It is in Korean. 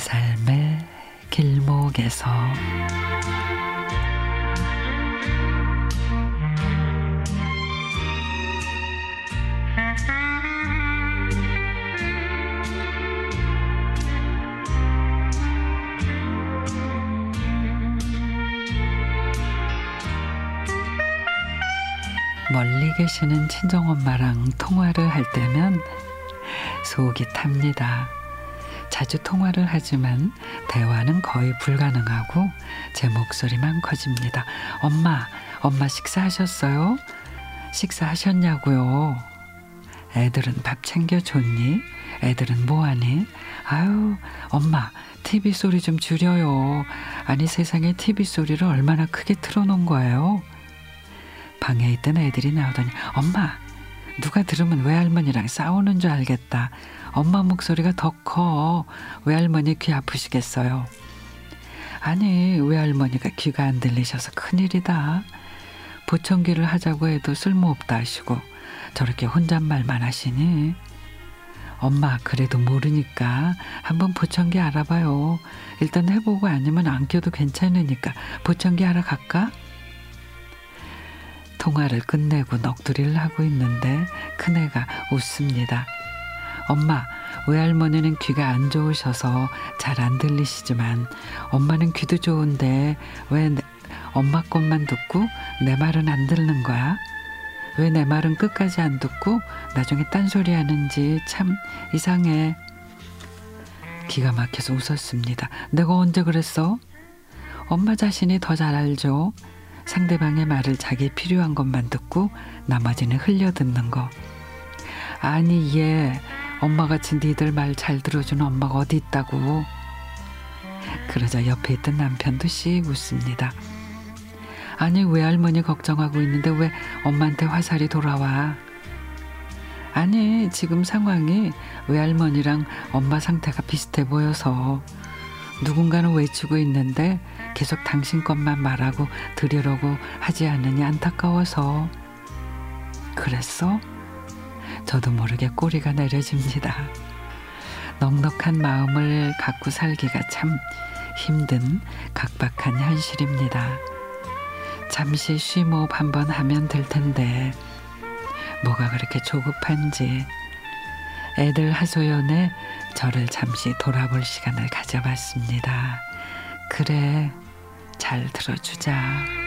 삶의 길목에서 멀리 계시는 친정엄마랑 통화를 할 때면 속이 탑니다. 자주 통화를 하지만 대화는 거의 불가능하고 제 목소리만 커집니다. 엄마, 엄마 식사하셨어요? 식사하셨냐고요? 애들은 밥 챙겨줬니? 애들은 뭐하니? 아유, 엄마, TV 소리 좀 줄여요. 아니, 세상에 TV 소리를 얼마나 크게 틀어놓은 거예요? 방에 있던 애들이 나오더니, 엄마, 누가 들으면 외할머니랑 싸우는 줄 알겠다. 엄마 목소리가 더 커. 외할머니 귀 아프시겠어요. 아니, 외할머니가 귀가 안 들리셔서 큰일이다. 보청기를 하자고 해도 쓸모없다 하시고 저렇게 혼잣말만 하시니. 엄마 그래도 모르니까 한번 보청기 알아봐요. 일단 해보고 아니면 안 껴도 괜찮으니까 보청기 하러 갈까? 통화를 끝내고 넋두리를 하고 있는데 큰애가 웃습니다. 엄마, 외할머니는 귀가 안 좋으셔서 잘 안 들리시지만 엄마는 귀도 좋은데 왜 내, 엄마 것만 듣고 내 말은 안 듣는 거야? 왜 내 말은 끝까지 안 듣고 나중에 딴소리 하는지 참 이상해. 기가 막혀서 웃었습니다. 내가 언제 그랬어? 엄마 자신이 더 잘 알죠. 상대방의 말을 자기 필요한 것만 듣고 나머지는 흘려 듣는 거. 아니 얘 엄마같이 니들 말 잘 들어주는 엄마가 어디 있다고. 그러자 옆에 있던 남편도 씩 웃습니다. 아니 외할머니 걱정하고 있는데 왜 엄마한테 화살이 돌아와? 아니 지금 상황이 외할머니랑 엄마 상태가 비슷해 보여서 누군가는 외치고 있는데 계속 당신 것만 말하고 들으려고 하지 않으니 안타까워서 그랬어? 저도 모르게 꼬리가 내려집니다. 넉넉한 마음을 갖고 살기가 참 힘든 각박한 현실입니다. 잠시 쉬모업 한번 하면 될 텐데 뭐가 그렇게 조급한지 애들 하소연에 저를 잠시 돌아볼 시간을 가져봤습니다. 그래, 잘 들어주자.